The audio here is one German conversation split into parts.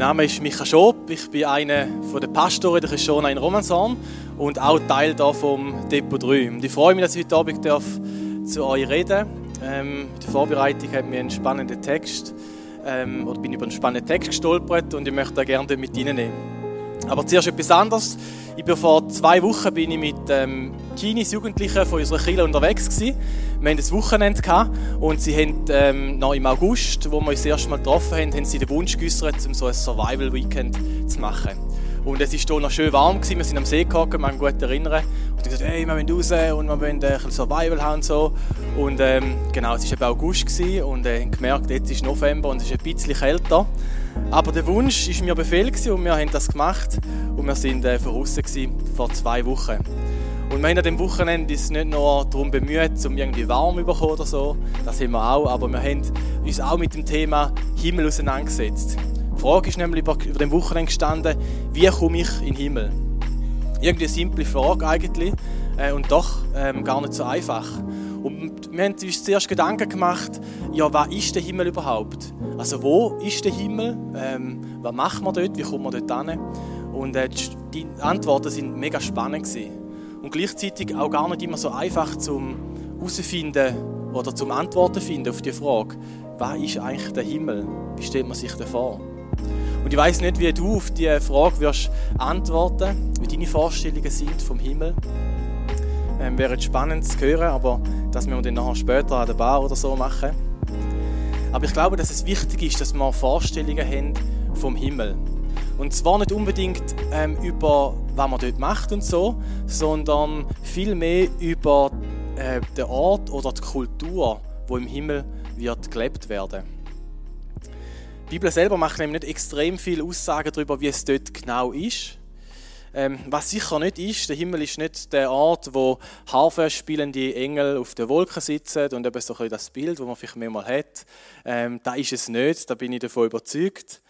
Name ist Micha Schob. Ich bin einer der Pastoren der Christiana in Romanshorn und auch Teil da vom Depot 3. Und ich freue mich, dass ich heute Abend darf zu euch reden ähm, Die Vorbereitung hat mir einen spannenden Text ähm, oder bin über einen spannenden Text gestolpert und ich möchte da gerne mit reinnehmen. Aber zuerst etwas anderes. Ich bin vor zwei Wochen bin ich mit ähm, Teenies, Jugendlichen von unserer Kirche unterwegs gewesen. Wir hatten ein Wochenende und sie haben ähm, noch im August, wo wir uns das erste Mal getroffen haben, haben sie den Wunsch geäußert, um so ein Survival Weekend zu machen. Und es war hier noch schön warm, gewesen. wir sind am See gekommen, man gut erinnern. Und ich gesagt, hey, wir wollen raus und wir wollen ein bisschen Survival haben und so. Und ähm, genau, es war eben August gewesen und äh, haben gemerkt, jetzt ist November und es ist ein bisschen kälter. Aber der Wunsch war mir Befehl gewesen und wir haben das gemacht und wir waren äh, voraus vor zwei Wochen. Und wir haben an dem Wochenende uns nicht nur darum bemüht, um irgendwie warm zu bekommen oder so, das haben wir auch, aber wir haben uns auch mit dem Thema Himmel auseinandergesetzt. Die Frage ist nämlich über, über dem Wochenende gestanden, wie komme ich in den Himmel? Irgendwie eine simple Frage eigentlich äh, und doch ähm, gar nicht so einfach. Und wir haben uns zuerst Gedanken gemacht, ja, was ist der Himmel überhaupt? Also wo ist der Himmel? Ähm, was machen wir dort? Wie kommen wir dort hin? Und äh, die Antworten sind mega spannend gewesen. Und gleichzeitig auch gar nicht immer so einfach zum herausfinden oder zum Antworten finden auf die Frage, was ist eigentlich der Himmel? Wie stellt man sich das vor? Und ich weiß nicht, wie du auf diese Frage wirst antworten, wie deine Vorstellungen sind vom Himmel. Ähm, wäre spannend zu hören, aber das müssen wir dann nachher später an der Bar oder so machen. Aber ich glaube, dass es wichtig ist, dass wir Vorstellungen haben vom Himmel. Und zwar nicht unbedingt ähm, über, was man dort macht und so, sondern vielmehr über äh, den Ort oder die Kultur, wo im Himmel wird gelebt werden. Die Bibel selber macht nämlich nicht extrem viele Aussagen darüber, wie es dort genau ist. Ähm, was sicher nicht ist, der Himmel ist nicht der Ort, wo Harfe spielende Engel auf der Wolke sitzen und eben so ein das Bild, das man vielleicht mehrmal hat. Ähm, da ist es nicht, da bin ich davon überzeugt.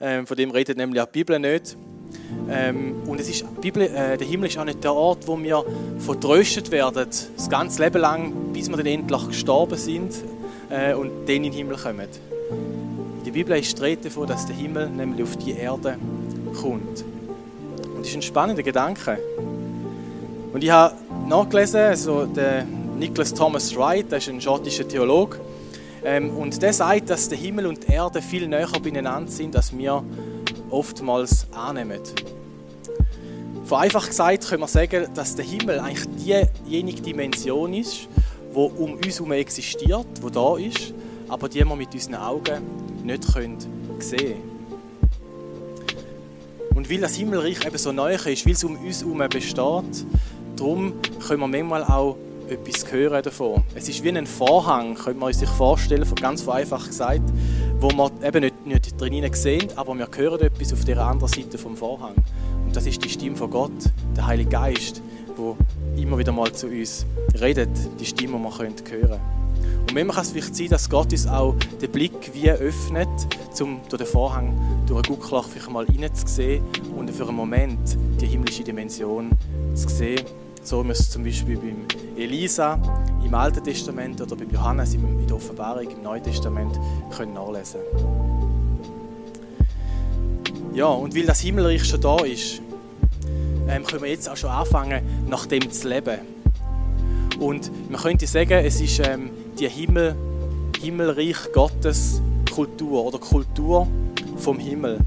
Ähm, von dem redet nämlich auch die Bibel nicht. Ähm, und es ist, Bibel, äh, der Himmel ist auch nicht der Ort, wo wir vertröstet werden, das ganze Leben lang, bis wir dann endlich gestorben sind äh, und dann in den Himmel kommen. In der Bibel ist die Rede davon, dass der Himmel nämlich auf die Erde kommt. Und das ist ein spannender Gedanke. Und ich habe nachgelesen, also der Nicholas Thomas Wright, der ist ein schottischer Theologe, ähm, und der sagt, dass der Himmel und die Erde viel näher beieinander sind, als wir oftmals annehmen. Vereinfacht gesagt können wir sagen, dass der Himmel eigentlich diejenige Dimension ist, die um uns herum existiert, die da ist, aber die wir mit unseren Augen nicht sehen können. Und weil das Himmelreich eben so neu ist, weil es um uns herum besteht, darum können wir manchmal auch etwas hören davon. Es ist wie ein Vorhang, könnte man sich vorstellen, ganz vereinfacht gesagt, wo wir eben nicht, nicht drinnen sehen, aber wir hören etwas auf der anderen Seite vom Vorhang. Und das ist die Stimme von Gott, der Heilige Geist, wo immer wieder mal zu uns redet, die Stimme, die wir hören können. Und manchmal kann es vielleicht sein, dass Gott uns auch den Blick wie öffnet, um durch den Vorhang, durch ein Guckloch vielleicht mal reinzusehen und für einen Moment die himmlische Dimension zu sehen so wir es zum Beispiel beim Elisa im Alten Testament oder beim Johannes in der Offenbarung im Neuen Testament können nachlesen Ja, und weil das Himmelreich schon da ist, ähm, können wir jetzt auch schon anfangen, nach dem zu leben. Und man könnte sagen, es ist ähm, die Himmel, Himmelreich Gottes Kultur oder Kultur vom Himmel.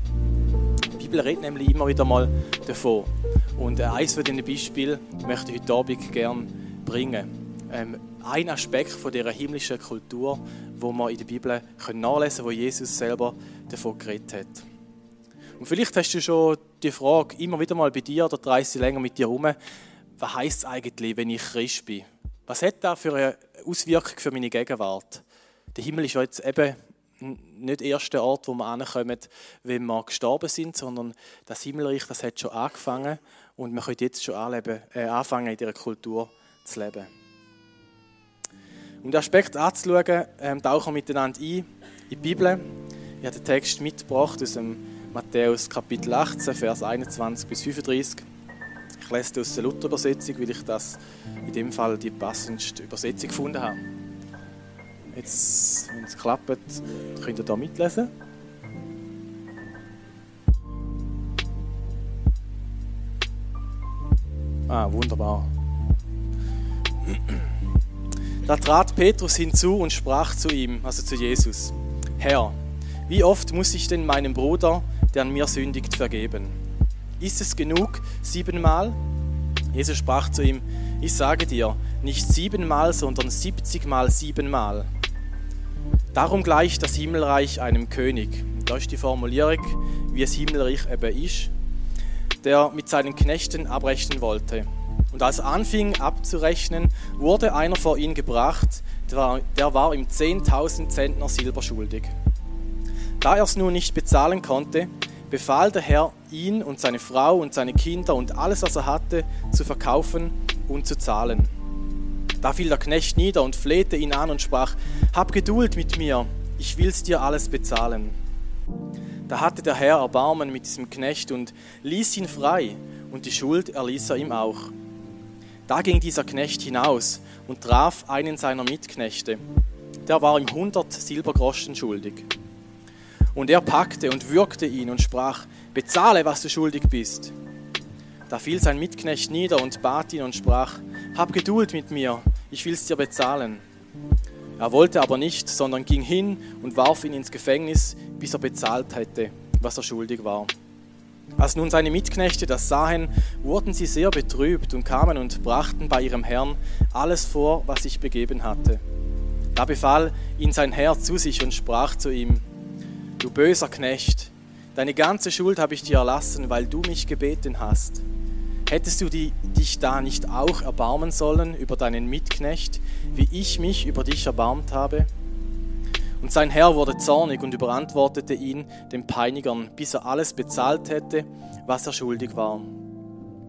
Bibel redet nämlich immer wieder mal davon. Und äh, eines von diesen Beispielen möchte ich heute Abend gerne bringen. Ähm, ein Aspekt von dieser himmlischen Kultur, wo man in der Bibel nachlesen können, wo Jesus selber davon geredet hat. Und vielleicht hast du schon die Frage immer wieder mal bei dir oder dreist länger mit dir herum, was heisst es eigentlich, wenn ich Christ bin? Was hat das für eine Auswirkung für meine Gegenwart? Der Himmel ist ja jetzt eben nicht der erste Ort, wo wir ankommen, wenn wir gestorben sind, sondern das Himmelreich, das hat schon angefangen und wir können jetzt schon anleben, äh, anfangen, in dieser Kultur zu leben. Um den Aspekt anzuschauen, ähm, tauchen wir miteinander ein in die Bibel. Ich habe den Text mitgebracht aus dem Matthäus Kapitel 18, Vers 21 bis 35. Ich lese aus der Luther-Übersetzung, weil ich das in dem Fall die passendste Übersetzung gefunden habe. Jetzt, wenn es klappt, könnt ihr da mitlesen. Ah, wunderbar. Da trat Petrus hinzu und sprach zu ihm, also zu Jesus, Herr, wie oft muss ich denn meinem Bruder, der an mir sündigt, vergeben? Ist es genug, siebenmal? Jesus sprach zu ihm, ich sage dir, nicht siebenmal, sondern siebzigmal siebenmal. Darum gleicht das Himmelreich einem König. Da ist die Formulierung, wie es Himmelreich eben ist, der mit seinen Knechten abrechnen wollte. Und als er anfing abzurechnen, wurde einer vor ihn gebracht, der war, der war ihm 10.000 Zentner Silber schuldig. Da er es nun nicht bezahlen konnte, befahl der Herr, ihn und seine Frau und seine Kinder und alles, was er hatte, zu verkaufen und zu zahlen. Da fiel der Knecht nieder und flehte ihn an und sprach, Hab Geduld mit mir, ich will's dir alles bezahlen. Da hatte der Herr Erbarmen mit diesem Knecht und ließ ihn frei, und die Schuld erließ er ihm auch. Da ging dieser Knecht hinaus und traf einen seiner Mitknechte. Der war ihm hundert Silbergroschen schuldig. Und er packte und würgte ihn und sprach, bezahle, was du schuldig bist. Da fiel sein Mitknecht nieder und bat ihn und sprach, hab Geduld mit mir, ich will's dir bezahlen. Er wollte aber nicht, sondern ging hin und warf ihn ins Gefängnis, bis er bezahlt hätte, was er schuldig war. Als nun seine Mitknechte das sahen, wurden sie sehr betrübt und kamen und brachten bei ihrem Herrn alles vor, was sich begeben hatte. Da befahl ihn sein Herr zu sich und sprach zu ihm, Du böser Knecht, deine ganze Schuld habe ich dir erlassen, weil du mich gebeten hast. Hättest du die, dich da nicht auch erbarmen sollen über deinen Mitknecht, wie ich mich über dich erbarmt habe? Und sein Herr wurde zornig und überantwortete ihn den Peinigern, bis er alles bezahlt hätte, was er schuldig war.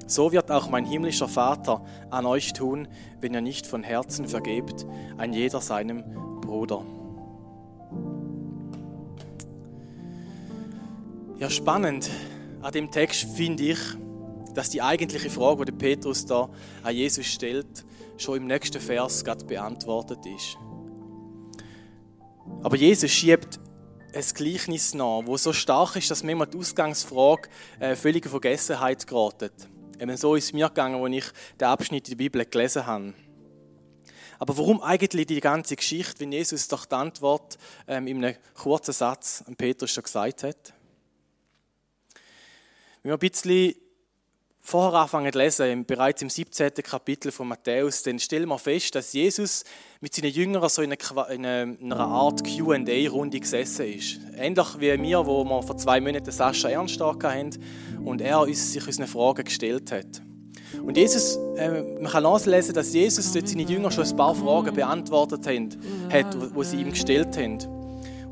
So wird auch mein himmlischer Vater an euch tun, wenn ihr nicht von Herzen vergebt, ein jeder seinem Bruder. Ja, spannend an dem Text finde ich, dass die eigentliche Frage, die Petrus da an Jesus stellt, schon im nächsten Vers gerade beantwortet ist. Aber Jesus schiebt ein Gleichnis nach, wo so stark ist, dass manchmal die Ausgangsfrage äh, völlig Vergessenheit geratet. Eben so ist es mir gegangen, als ich den Abschnitt in der Bibel gelesen habe. Aber warum eigentlich die ganze Geschichte, wenn Jesus doch die Antwort ähm, in einem kurzen Satz an Petrus schon gesagt hat? Wenn wir ein bisschen vorher anfangen zu lesen, bereits im 17. Kapitel von Matthäus, dann stellen wir fest, dass Jesus mit seinen Jüngern so in einer, Art Q&A-Runde gesessen ist. Ähnlich wie wir, wo wir vor zwei Monaten Sascha Ernst haben und er uns, sich unsere Fragen gestellt hat. Und Jesus, äh, man kann nachlesen, dass Jesus dort seine Jünger schon ein paar Fragen beantwortet hat, die sie ihm gestellt haben.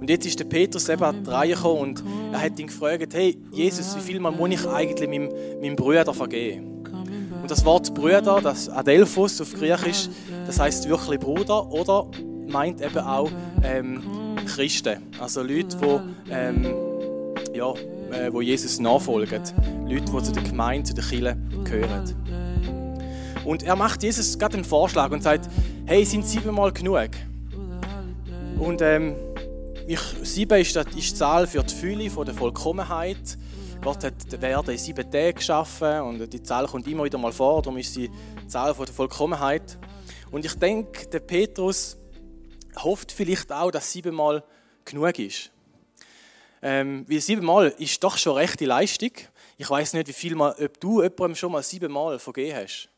Und jetzt ist der Petrus eben an die Reihe gekommen und er hat ihn gefragt, hey Jesus, wie viel Mal muss ich eigentlich meinem, meinem Bruder vergeben? Und das Wort Brüder, das Adelphos auf Griechisch, das heißt wirklich Bruder oder meint eben auch ähm, Christen, also Leute, die ähm, ja, äh, wo Jesus nachfolgen, Leute, die zu der Gemeinde, zu der Kirche gehören. Und er macht Jesus gerade einen Vorschlag und sagt, hey, sind siebenmal genug? Und ähm, ich, sieben ist die Zahl für die Fülle von der Vollkommenheit. Gott hat die Erde in sieben Tagen geschaffen und die Zahl kommt immer wieder mal vor, darum ist sie die Zahl von der Vollkommenheit. Und ich denke, der Petrus hofft vielleicht auch, dass siebenmal genug ist. Ähm, weil siebenmal ist doch schon rechte Leistung. Ich weiß nicht, wie viel mal, ob du jemandem schon mal siebenmal vergeben hast.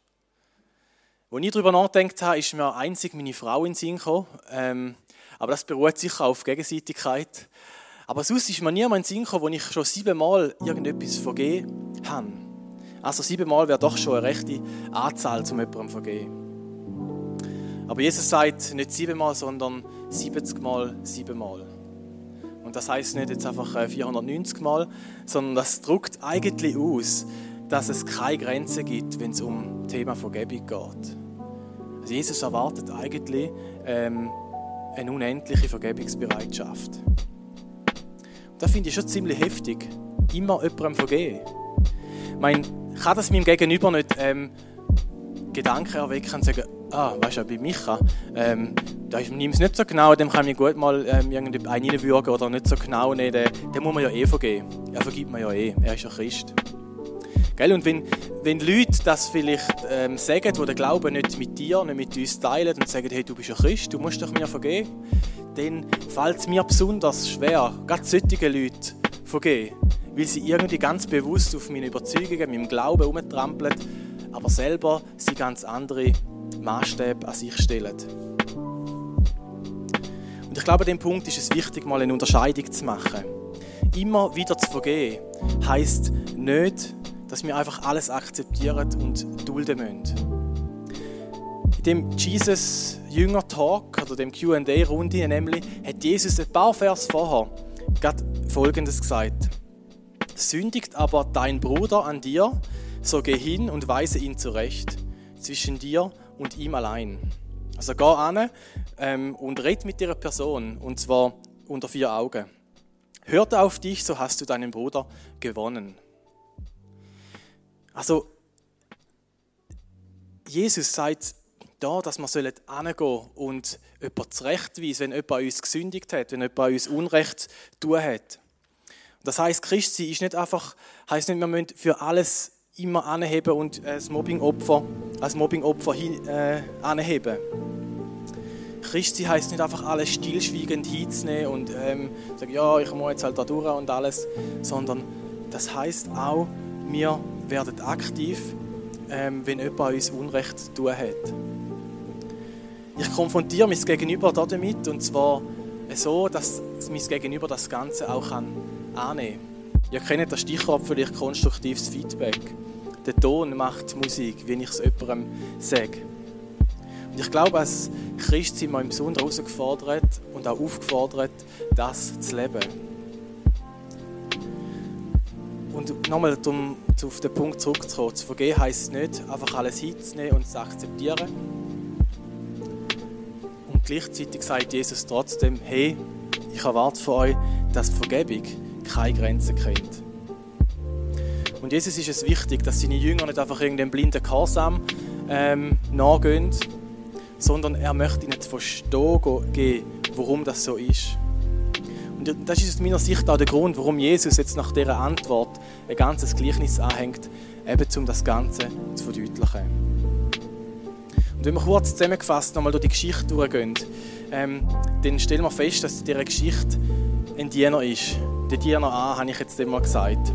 Als ich darüber nachgedacht habe, ist mir einzig meine Frau in den Sinn gekommen. Ähm, aber das beruht sicher auf Gegenseitigkeit. Aber sonst ist mir niemand in den Sinn gekommen, wo ich schon siebenmal irgendetwas vergeben habe. Also siebenmal wäre doch schon eine rechte Anzahl, um jemandem zu vergeben. Aber Jesus sagt nicht siebenmal, sondern 70 Mal siebenmal. Und das heißt nicht jetzt einfach 490 äh, Mal, sondern das drückt eigentlich aus, dass es keine Grenze gibt, wenn es um das Thema Vergebung geht. Also Jesus erwartet eigentlich ähm, eine unendliche Vergebungsbereitschaft. Und das finde ich schon ziemlich heftig. Immer jemandem vergeben. Ich meine, kann das meinem Gegenüber nicht ähm, Gedanken erwecken und sagen, ah, weißt du, bei Micha, ähm, da ist es nicht so genau, dem kann ich gut mal ähm, einen reinwürgen oder nicht so genau nehmen, den, den muss man ja eh vergeben. Er vergibt mir ja eh, er ist ja Christ. Gell? Und wenn, wenn Leute das vielleicht ähm, sagen, die den Glauben nicht mit dir, nicht mit uns teilen und sagen, hey, du bist ein Christ, du musst doch mir vergeben, dann fällt es mir besonders schwer, gerade solche Leute vergeben, weil sie irgendwie ganz bewusst auf meine Überzeugungen, meinem Glauben herumtrampeln, aber selber sie ganz andere Maßstäbe an sich stellen. Und ich glaube, an dem Punkt ist es wichtig, mal eine Unterscheidung zu machen. Immer wieder zu vergeben heisst nicht, dass wir einfach alles akzeptieren und dulden müssen. In dem Jesus Jünger Talk oder dem Q&A Runde nämlich hat Jesus ein paar Vers vorher gerade Folgendes gesagt: Sündigt aber dein Bruder an dir, so geh hin und weise ihn zurecht zwischen dir und ihm allein. Also geh an ähm, und red mit dieser Person und zwar unter vier Augen. Hört auf dich, so hast du deinen Bruder gewonnen. Also, Jesus sagt da, dass wir hingehen und jemanden zurechtweisen, wenn jemand uns gesündigt hat, wenn jemand uns Unrecht tun hat. Das heißt, Christsein ist nicht einfach, heißt nicht, wir müssen für alles immer anheben und das Mobbingopfer als Mobbingopfer hin, äh, anheben. Christsein heißt nicht einfach alles stillschweigend hinzunehmen und ähm, sagen, ja, ich muss jetzt halt da durch und alles, sondern das heißt auch, wir werden aktiv, ähm, wenn jemand uns Unrecht tun hat. Ich konfrontiere mein Gegenüber damit und zwar so, dass mein Gegenüber das Ganze auch kann annehmen kann. Ihr kennt das Stichwort vielleicht konstruktives Feedback. Der Ton macht Musik, wenn ich es jemandem sage. Und ich glaube, als Christ sind wir im Besonderen herausgefordert und auch aufgefordert, das zu leben. Und nochmal, um auf den Punkt zurückzukommen, zu vergeben heisst nicht, einfach alles hinzunehmen und zu akzeptieren. Und gleichzeitig sagt Jesus trotzdem, hey, ich erwarte von euch, dass Vergebung keine Grenzen kennt. Und Jesus ist es wichtig, dass seine Jünger nicht einfach irgendeinem blinden Gehorsam ähm, nachgehen, sondern er möchte ihnen zu verstehen geben, warum das so ist. Und das ist aus meiner Sicht auch der Grund, warum Jesus jetzt nach dieser Antwort ein ganzes Gleichnis anhängt, eben um das Ganze zu verdeutlichen. Und wenn wir kurz zusammengefasst nochmal durch die Geschichte durchgehen, ähm, dann stellen wir fest, dass in dieser Geschichte ein Diener ist. Der Diener A, habe ich jetzt immer gesagt.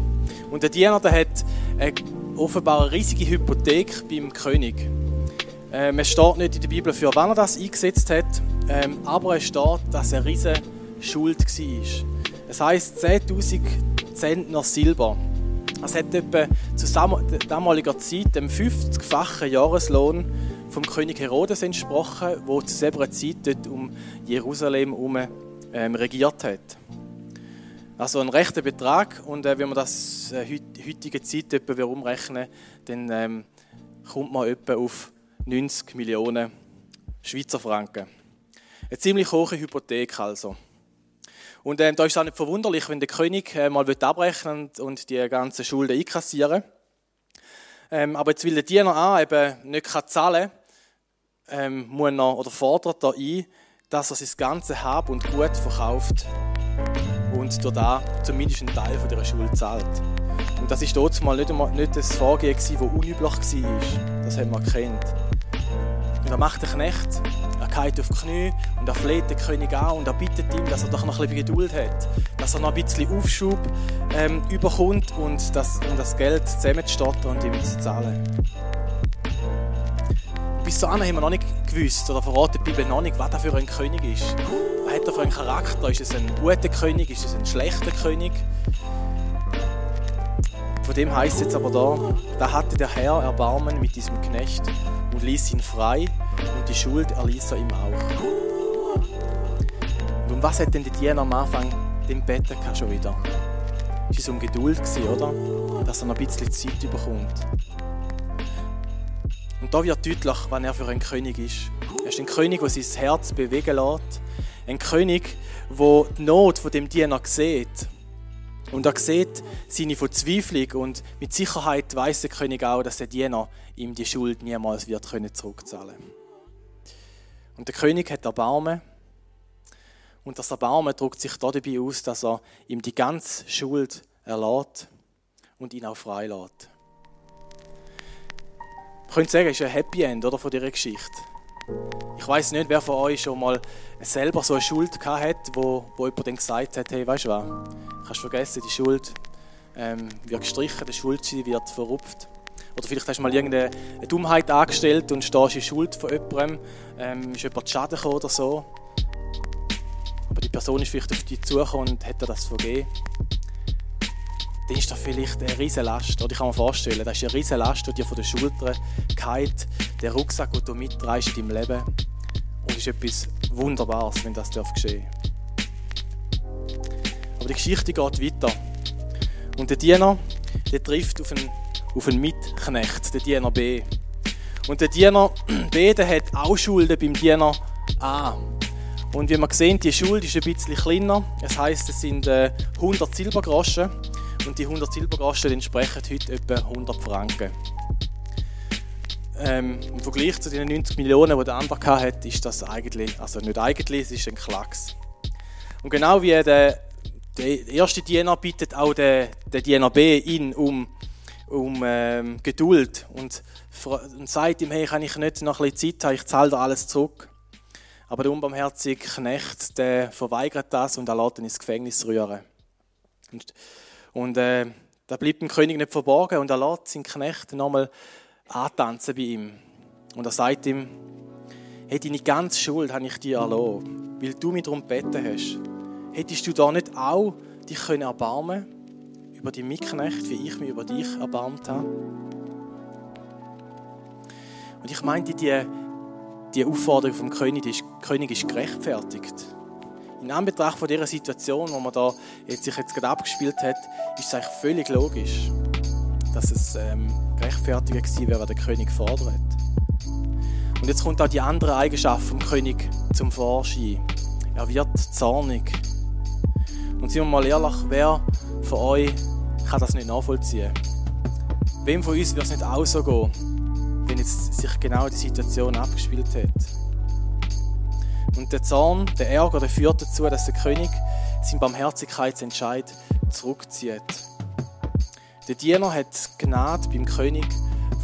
Und der Diener der hat eine, offenbar eine riesige Hypothek beim König. Ähm, es steht nicht in der Bibel, für wann er das eingesetzt hat, ähm, aber es steht, dass er riesige Schuld war. Es heisst 10.000 Zentner Silber. Das hat etwa zu damaliger Zeit dem 50-fachen Jahreslohn vom König Herodes entsprochen, der zu selber Zeit dort um Jerusalem herum ähm, regiert hat. Also ein rechter Betrag und äh, wenn man das äh, heutige Zeit etwa umrechnen, dann ähm, kommt man etwa auf 90 Millionen Schweizer Franken. Eine ziemlich hohe Hypothek also. Und ähm, da ist es auch nicht verwunderlich, wenn der König äh, mal abrechnen und die ganzen Schulden einkassieren ähm, Aber jetzt will der Diener an eben nicht kann zahlen ähm, muss er, oder fordert er ein, dass er sein ganzes Hab und Gut verkauft und durch da zumindest einen Teil von dieser Schuld zahlt. Und das war dort mal nicht, nicht das Vorgehen, das unüblich war. Das haben wir erkannt. Und er macht den Knecht, er geht auf die Knie und er fleht den König an und er bittet ihm, dass er doch noch ein bisschen Geduld hat, dass er noch ein bisschen Aufschub ähm, überkommt und das, um das Geld zusammenzustottern und ihm zu zahlen. Bis dahin haben wir noch nicht gewusst oder verraten die Bibel noch nicht, was er für ein König ist. Was hat er für einen Charakter? Ist es ein guter König? Ist es ein schlechter König? Von dem heißt es jetzt aber da, da hatte der Herr Erbarmen mit diesem Knecht und ließ ihn frei und die Schuld erließ er ihm auch. Und um was hat denn die Diener am Anfang den Betten schon wieder? Es war um Geduld, oder? Dass er noch ein bisschen Zeit bekommt. Und da wird deutlich, wann er für ein König ist. Er ist ein König, der sein Herz bewegen lässt. Ein König, der die Not von dem Diener sieht. Und er sieht seine Verzweiflung und mit Sicherheit weiß der König auch, dass der Diener ihm die Schuld niemals wird zurückzahlen können. Und der König hat Erbarmen. Und das Erbarmen drückt sich dabei aus, dass er ihm die ganze Schuld erlässt und ihn auch frei lässt. könnte sagen, es ist ein Happy End oder, von dieser Geschichte. Ich weiß nicht, wer von euch schon mal selber so eine Schuld gehabt hat, wo, wo jemand dann gesagt hat, hey, weißt du was, kannst vergessen, die Schuld ähm, wird gestrichen, der Schuldschein wird verrupft. Oder vielleicht hast du mal irgendeine Dummheit angestellt und stehst in Schuld von jemandem, ähm, ist jemand Schaden gekommen oder so. Aber die Person ist vielleicht auf dich zugekommen und hat dir das vergeben. Dann ist das vielleicht eine riesige Last. Oder ich kann mir vorstellen, das ist eine riesige Last, die dir von den Schultern geht, der Rucksack, den du mitträgst in deinem Leben. Und es ist etwas Wunderbares, wenn das geschehen darf. Aber die Geschichte geht weiter. Und der Diener, der trifft auf einen, auf einen Mitknecht, den Diener B. Und der Diener B, der hat auch Schulden beim Diener A. Und wie man sehen, die Schuld ist ein bisschen kleiner. Das heißt, es sind äh, 100 Silbergroschen. Und die 100 Silbergroschen entsprechen heute etwa 100 Franken. Ähm, Im Vergleich zu den 90 Millionen, die der andere hatte, ist das eigentlich, also nicht eigentlich, es ist ein Klacks. Und genau wie der der erste Diener bittet auch den, den Diener B ihn um, um ähm, Geduld und, und sagt ihm, hey, kann ich nicht noch ein bisschen Zeit haben, ich zahle dir alles zurück. Aber der unbarmherzige Knecht, der verweigert das und er lässt ihn ins Gefängnis rühren. Und, und äh, da bleibt dem König nicht verborgen und er lässt seinen Knecht nochmal antanzen bei ihm. Und er sagt ihm, hey, deine ganze Schuld habe ich dir erlaubt, weil du mich darum gebeten hast. Hättest du da nicht auch dich können erbarmen über die Mitknecht, wie ich mich über dich erbarmt habe? Und ich meinte, die, die Aufforderung vom König, die ist, König ist gerechtfertigt. In Anbetracht von dieser Situation, die man da jetzt sich jetzt gerade abgespielt hat, ist es eigentlich völlig logisch, dass es ähm, gerechtfertigt gewesen wäre, was der König fordert. Und jetzt kommt auch die andere Eigenschaft vom König zum Vorschein. Er wird zornig. Und seien wir mal ehrlich, wer von euch kann das nicht nachvollziehen? Wem von uns wird es nicht auch so gehen, wenn jetzt sich genau die Situation abgespielt hat? Und der Zorn, der Ärger, der führt dazu, dass der König seinen Barmherzigkeitsentscheid zurückzieht. Der Diener hat Gnade beim König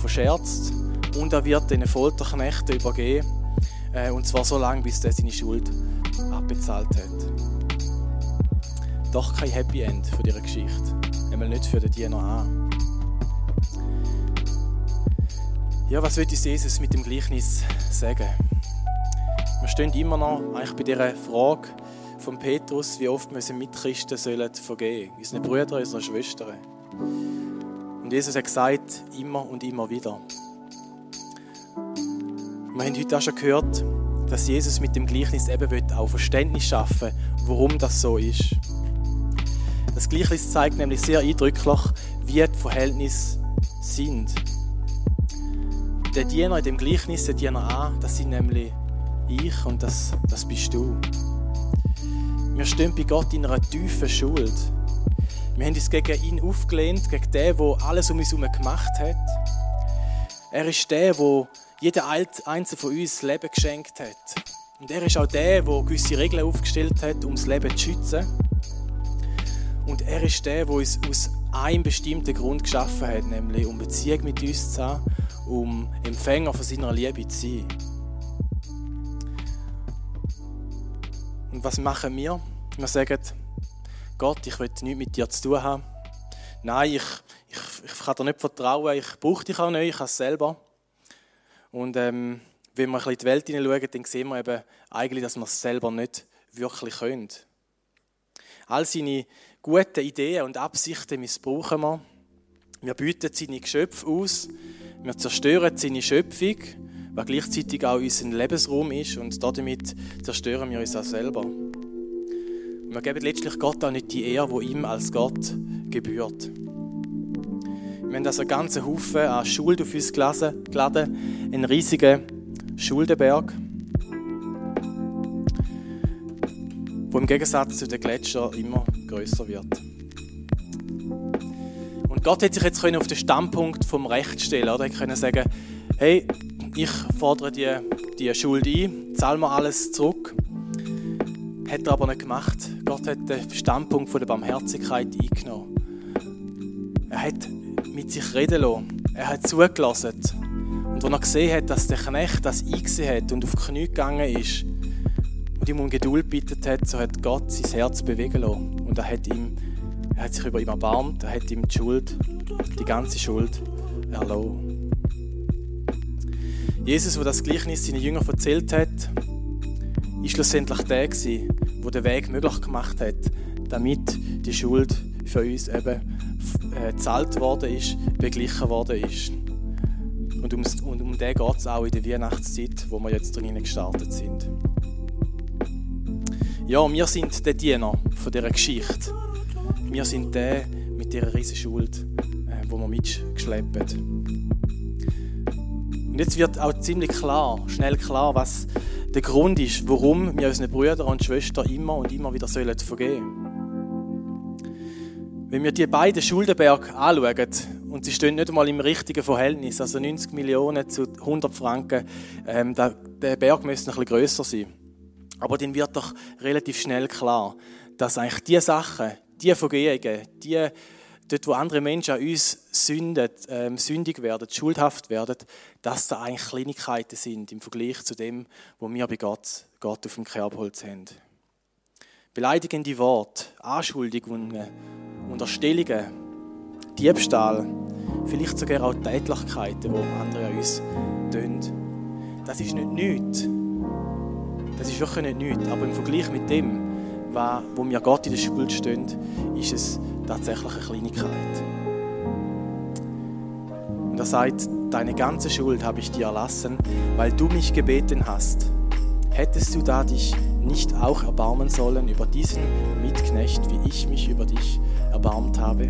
verscherzt und er wird den Folterknechten übergeben, äh, und zwar so lange, bis er seine Schuld abbezahlt hat doch kein Happy End von dieser Geschichte. Einmal nicht für den Diener an. Ja, was will uns Jesus mit dem Gleichnis sagen? Wir stehen immer noch eigentlich bei dieser Frage von Petrus, wie oft wir Mitchristen sollen vergeben, unseren Brüdern, unseren Schwestern. Und Jesus hat gesagt, immer und immer wieder. Wir haben heute auch schon gehört, dass Jesus mit dem Gleichnis eben auch Verständnis schaffen will, warum das so ist. Das Gleichnis zeigt nämlich sehr eindrücklich, wie die Verhältnisse sind. Der Diener in dem Gleichnis, der Diener A, das sind nämlich ich und das, das bist du. Wir stehen bei Gott in einer tiefen Schuld. Wir haben uns gegen ihn aufgelehnt, gegen den, der alles um uns herum gemacht hat. Er ist der, der jeder Einzelne von uns Leben geschenkt hat. Und er ist auch der, der gewisse Regeln aufgestellt hat, um das Leben zu schützen. Und er ist der, der uns aus einem bestimmten Grund geschaffen hat, nämlich um Beziehung mit uns zu haben, um Empfänger von seiner Liebe zu sein. Was machen wir? Wir sagen, Gott, ich will nichts mit dir zu tun haben. Nein, ich, ich, ich kann dir nicht vertrauen, ich brauche dich auch nicht, ich kann es selber. Und ähm, wenn wir ein bisschen in die Welt hineinschauen, dann sehen wir eben eigentlich, dass wir es selber nicht wirklich können. All seine gute Ideen und Absichten missbrauchen wir. Wir bieten seine Geschöpfe aus, wir zerstören seine Schöpfung, was gleichzeitig auch unser Lebensraum ist und damit zerstören wir uns auch selber. Und wir geben letztlich Gott auch nicht die Ehre, die ihm als Gott gebührt. Wir haben also einen ganzen Haufen an Schuld auf uns geladen, einen riesigen Schuldenberg. wo im Gegensatz zu den Gletschern immer größer wird. Und Gott hätte sich jetzt auf den Standpunkt vom Recht stellen oder er können sagen, hey, ich fordere die, die Schuld ein, zahl mir alles zurück. Hat er aber nicht gemacht. Gott hat den Standpunkt von der Barmherzigkeit eingenommen. Er hat mit sich reden lassen. Er hat zugelassen. Und als er gesehen hat, dass der Knecht das eingesehen hat und auf die Knie gegangen ist und ihm um Geduld bittet hat, so hat Gott sein Herz bewegen lassen. Und er hat, ihm, er hat sich über ihn erbarmt, er hat ihm die Schuld, die ganze Schuld erlassen. Jesus, der das Gleichnis seinen Jüngern erzählt hat, war schlussendlich der, der den Weg möglich gemacht hat, damit die Schuld für uns eben äh, gezahlt worden ist, beglichen worden ist. Und um, und um den geht es auch in der Weihnachtszeit, wo wir jetzt drin gestartet sind. Ja, wir sind der Diener von dieser Geschichte. Wir sind der mit dieser riesen Schuld, äh, wo wir mitgeschleppt. Und jetzt wird auch ziemlich klar, schnell klar, was der Grund ist, warum wir unseren Brüdern und Schwestern immer und immer wieder vergeben sollen. Wenn wir die beiden Schuldenberge anschauen, und sie stehen nicht einmal im richtigen Verhältnis, also 90 Millionen zu 100 Franken, ähm, der, der Berg müsste ein bisschen grösser sein. Aber dann wird doch relativ schnell klar, dass eigentlich die Sachen, die Vergehungen, die, dort wo andere Menschen an uns sünden, ähm, sündig werden, schuldhaft werden, dass da eigentlich Kleinigkeiten sind im Vergleich zu dem, was wir bei Gott, Gott auf dem Kerbholz haben. Beleidigende Worte, Anschuldigungen, Unterstellungen, Diebstahl, vielleicht sogar auch Tätlichkeiten, die andere an uns tun. Das ist nicht nichts. Das ist wirklich nicht nichts. Aber im Vergleich mit dem, wo mir Gott in der Schuld stehen, ist es tatsächlich eine Kleinigkeit. Und er sagt, deine ganze Schuld habe ich dir erlassen, weil du mich gebeten hast. Hättest du da dich nicht auch erbarmen sollen über diesen Mitknecht, wie ich mich über dich erbarmt habe?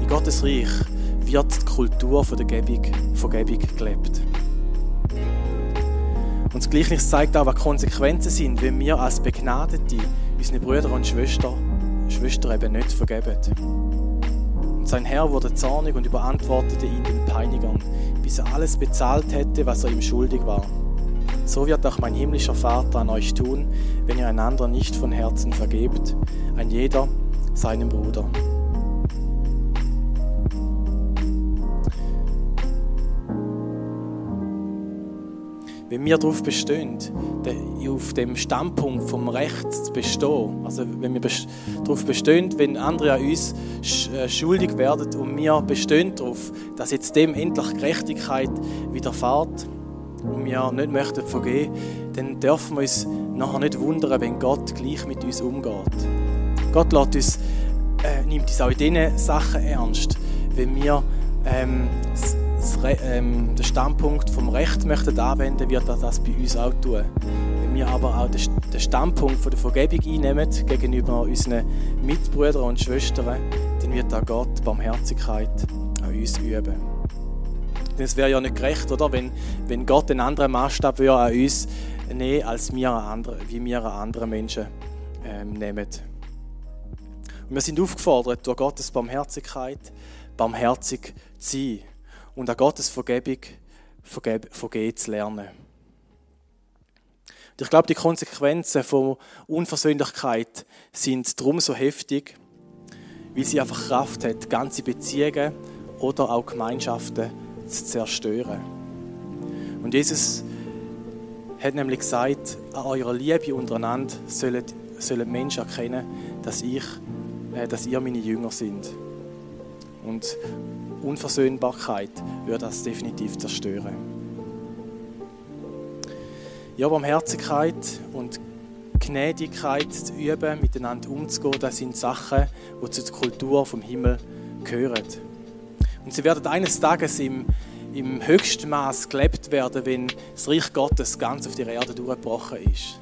In Gottes Reich wird die Kultur von der Gebung, Vergebung gelebt. Und das Gleichnis zeigt auch, was Konsequenzen sind, wenn wir als Begnadete unseren Brüdern und Schwestern, Schwestern eben nicht vergeben. Und sein Herr wurde zornig und überantwortete ihn den Peinigern, bis er alles bezahlt hätte, was er ihm schuldig war. So wird auch mein himmlischer Vater an euch tun, wenn ihr einander nicht von Herzen vergebt, ein jeder seinem Bruder. Wenn wir darauf bestehen, auf dem Standpunkt vom Recht zu bestehen, also wenn wir darauf bestehen, wenn andere an uns äh, schuldig werden und wir bestehen darauf, dass jetzt dem endlich Gerechtigkeit widerfährt und wir nicht möchten vergehen, dann dürfen wir uns nachher nicht wundern, wenn Gott gleich mit uns umgeht. Gott lässt uns, äh, nimmt uns auch in diesen Sachen ernst, wenn wir ähm, ähm, den Standpunkt vom Recht möchten anwenden, wird er das bei uns auch tun. Wenn wir aber auch den Standpunkt von der Vergebung einnehmen gegenüber unseren Mitbrüdern und Schwestern, dann wird auch Gott Barmherzigkeit an uns üben. Denn es wäre ja nicht gerecht, oder? Wenn, wenn Gott einen anderen Maßstab würde an uns nehmen, als wir an andere, wie wir an andere Menschen ähm, nehmen. Und wir sind aufgefordert, durch Gottes Barmherzigkeit barmherzig zu sein und an Gottes Vergebung vergeben zu lernen. Und ich glaube, die Konsequenzen von Unversöhnlichkeit sind darum so heftig, weil sie einfach Kraft hat, ganze Beziehungen oder auch Gemeinschaften zu zerstören. Und Jesus hat nämlich gesagt, an eurer Liebe untereinander sollen, sollen Menschen erkennen, dass, ich, äh, dass ihr meine Jünger sind. Und Unversöhnbarkeit würde das definitiv zerstören. Ja, Barmherzigkeit und Gnädigkeit zu üben, miteinander umzugehen, das sind Sachen, die zur Kultur vom Himmel gehören. Und sie werden eines Tages im, im höchsten Maß gelebt werden, wenn das Reich Gottes ganz auf der Erde durchgebrochen ist.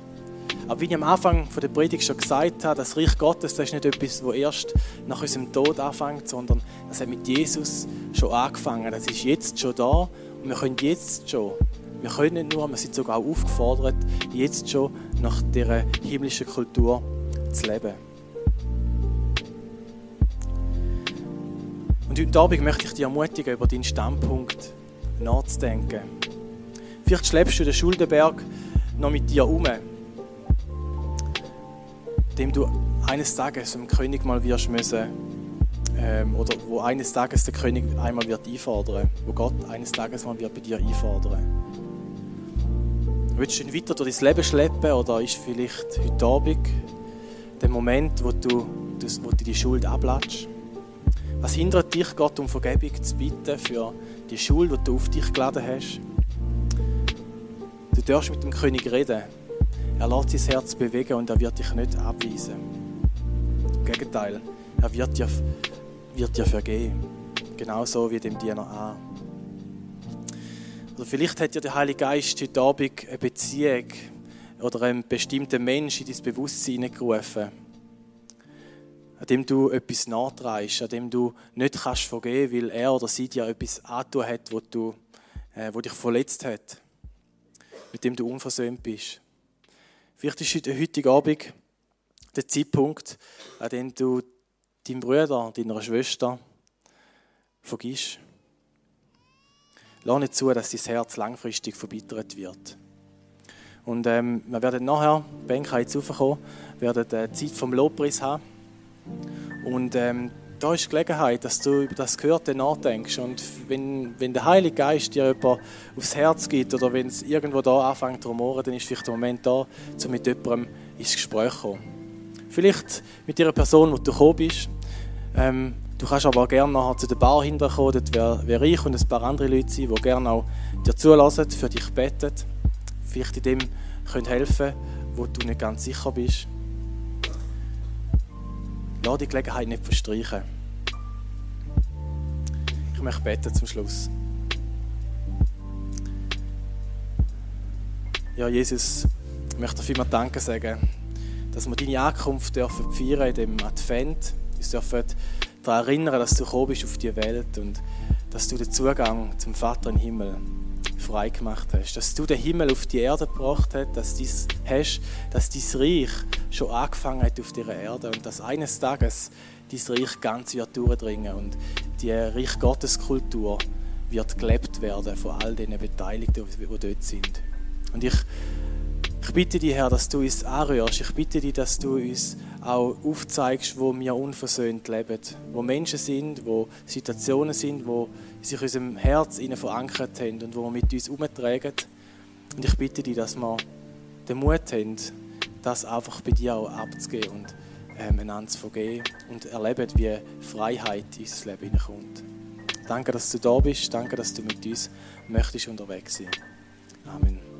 Aber wie ich am Anfang der Predigt schon gesagt habe, das Reich Gottes das ist nicht etwas, das erst nach unserem Tod anfängt, sondern das hat mit Jesus schon angefangen. Das ist jetzt schon da und wir können jetzt schon, wir können nicht nur, wir sind sogar auch aufgefordert, jetzt schon nach dieser himmlischen Kultur zu leben. Und heute Abend möchte ich dich ermutigen, über deinen Standpunkt nachzudenken. Vielleicht schleppst du den Schuldenberg noch mit dir um dem du eines Tages dem König mal wirst müssen ähm, oder wo eines Tages der König einmal wird einfordern, wo Gott eines Tages mal wird bei dir einfordern. Willst du ihn weiter durch dein Leben schleppen oder ist vielleicht heute Abend der Moment, wo du, wo du die Schuld ablatschst? Was hindert dich, Gott um Vergebung zu bitten für die Schuld, die du auf dich geladen hast? Du darfst mit dem König reden. Er lässt sein Herz bewegen und er wird dich nicht abweisen. Im Gegenteil, er wird dir, wird dir vergeben. Genauso wie dem Diener an. Oder vielleicht hat dir der Heilige Geist heute Abend eine Beziehung oder einen bestimmten Mensch in dein Bewusstsein gerufen, an dem du etwas nachtreibst, an dem du nicht kannst vergeben, weil er oder sie dir etwas angetan hat, wo, du, äh, wo dich verletzt hat, mit dem du unversöhnt bist. Vielleicht ist heute, heute Abend der Zeitpunkt, an dem du deinem Bruder, deiner Schwester vergisst. Lass nicht zu, dass dein Herz langfristig verbittert wird. Und ähm, wir werden nachher, Ben kann jetzt raufkommen, werden die Zeit vom Lobpreis haben. Und ähm, da ist Gelegenheit, dass du über das Gehörte nachdenkst. Und wenn, wenn der Heilige Geist dir jemand aufs Herz gibt oder wenn es irgendwo da anfängt zu rumoren, dann ist vielleicht der Moment da, um mit jemandem ins Gespräch zu kommen. Vielleicht mit der Person, wo du gekommen bist. Ähm, du kannst aber auch gerne nachher zu der Bar hinterkommen. Dort wäre wär ich und ein paar andere Leute sein, die gerne auch dir zulassen, für dich beten. Vielleicht in dem können helfen, wo du nicht ganz sicher bist. Lass die Gelegenheit nicht verstreichen. Ich möchte beten zum Schluss. Ja, Jesus, ich möchte dir vielmals Danke sagen, dass wir deine Ankunft dürfen feiern in dem Advent. Wir dürfen daran erinnern, dass du gekommen bist auf die Welt und dass du den Zugang zum Vater im Himmel frei gemacht hast. Dass du den Himmel auf die Erde gebracht hast, dass dies hast, dass dein Reich schon angefangen hat auf dieser Erde und dass eines Tages dein Reich ganz wird durchdringen und die Reich Gottes Kultur wird gelebt werden von all den Beteiligten, die dort sind. Und ich ich bitte dich, Herr, dass du uns anrührst. Ich bitte dich, dass du uns auch aufzeigst, wo wir unversöhnt leben. Wo Menschen sind, wo Situationen sind, wo sich in unserem Herz verankert haben und wo wir mit uns umtragen. Und ich bitte dich, dass wir den Mut haben, das einfach bei dir auch abzugeben und ähm, einander zu vergeben und erleben, wie Freiheit in unser Leben hineinkommt. Danke, dass du da bist. Danke, dass du mit uns möchtest unterwegs sein. Amen.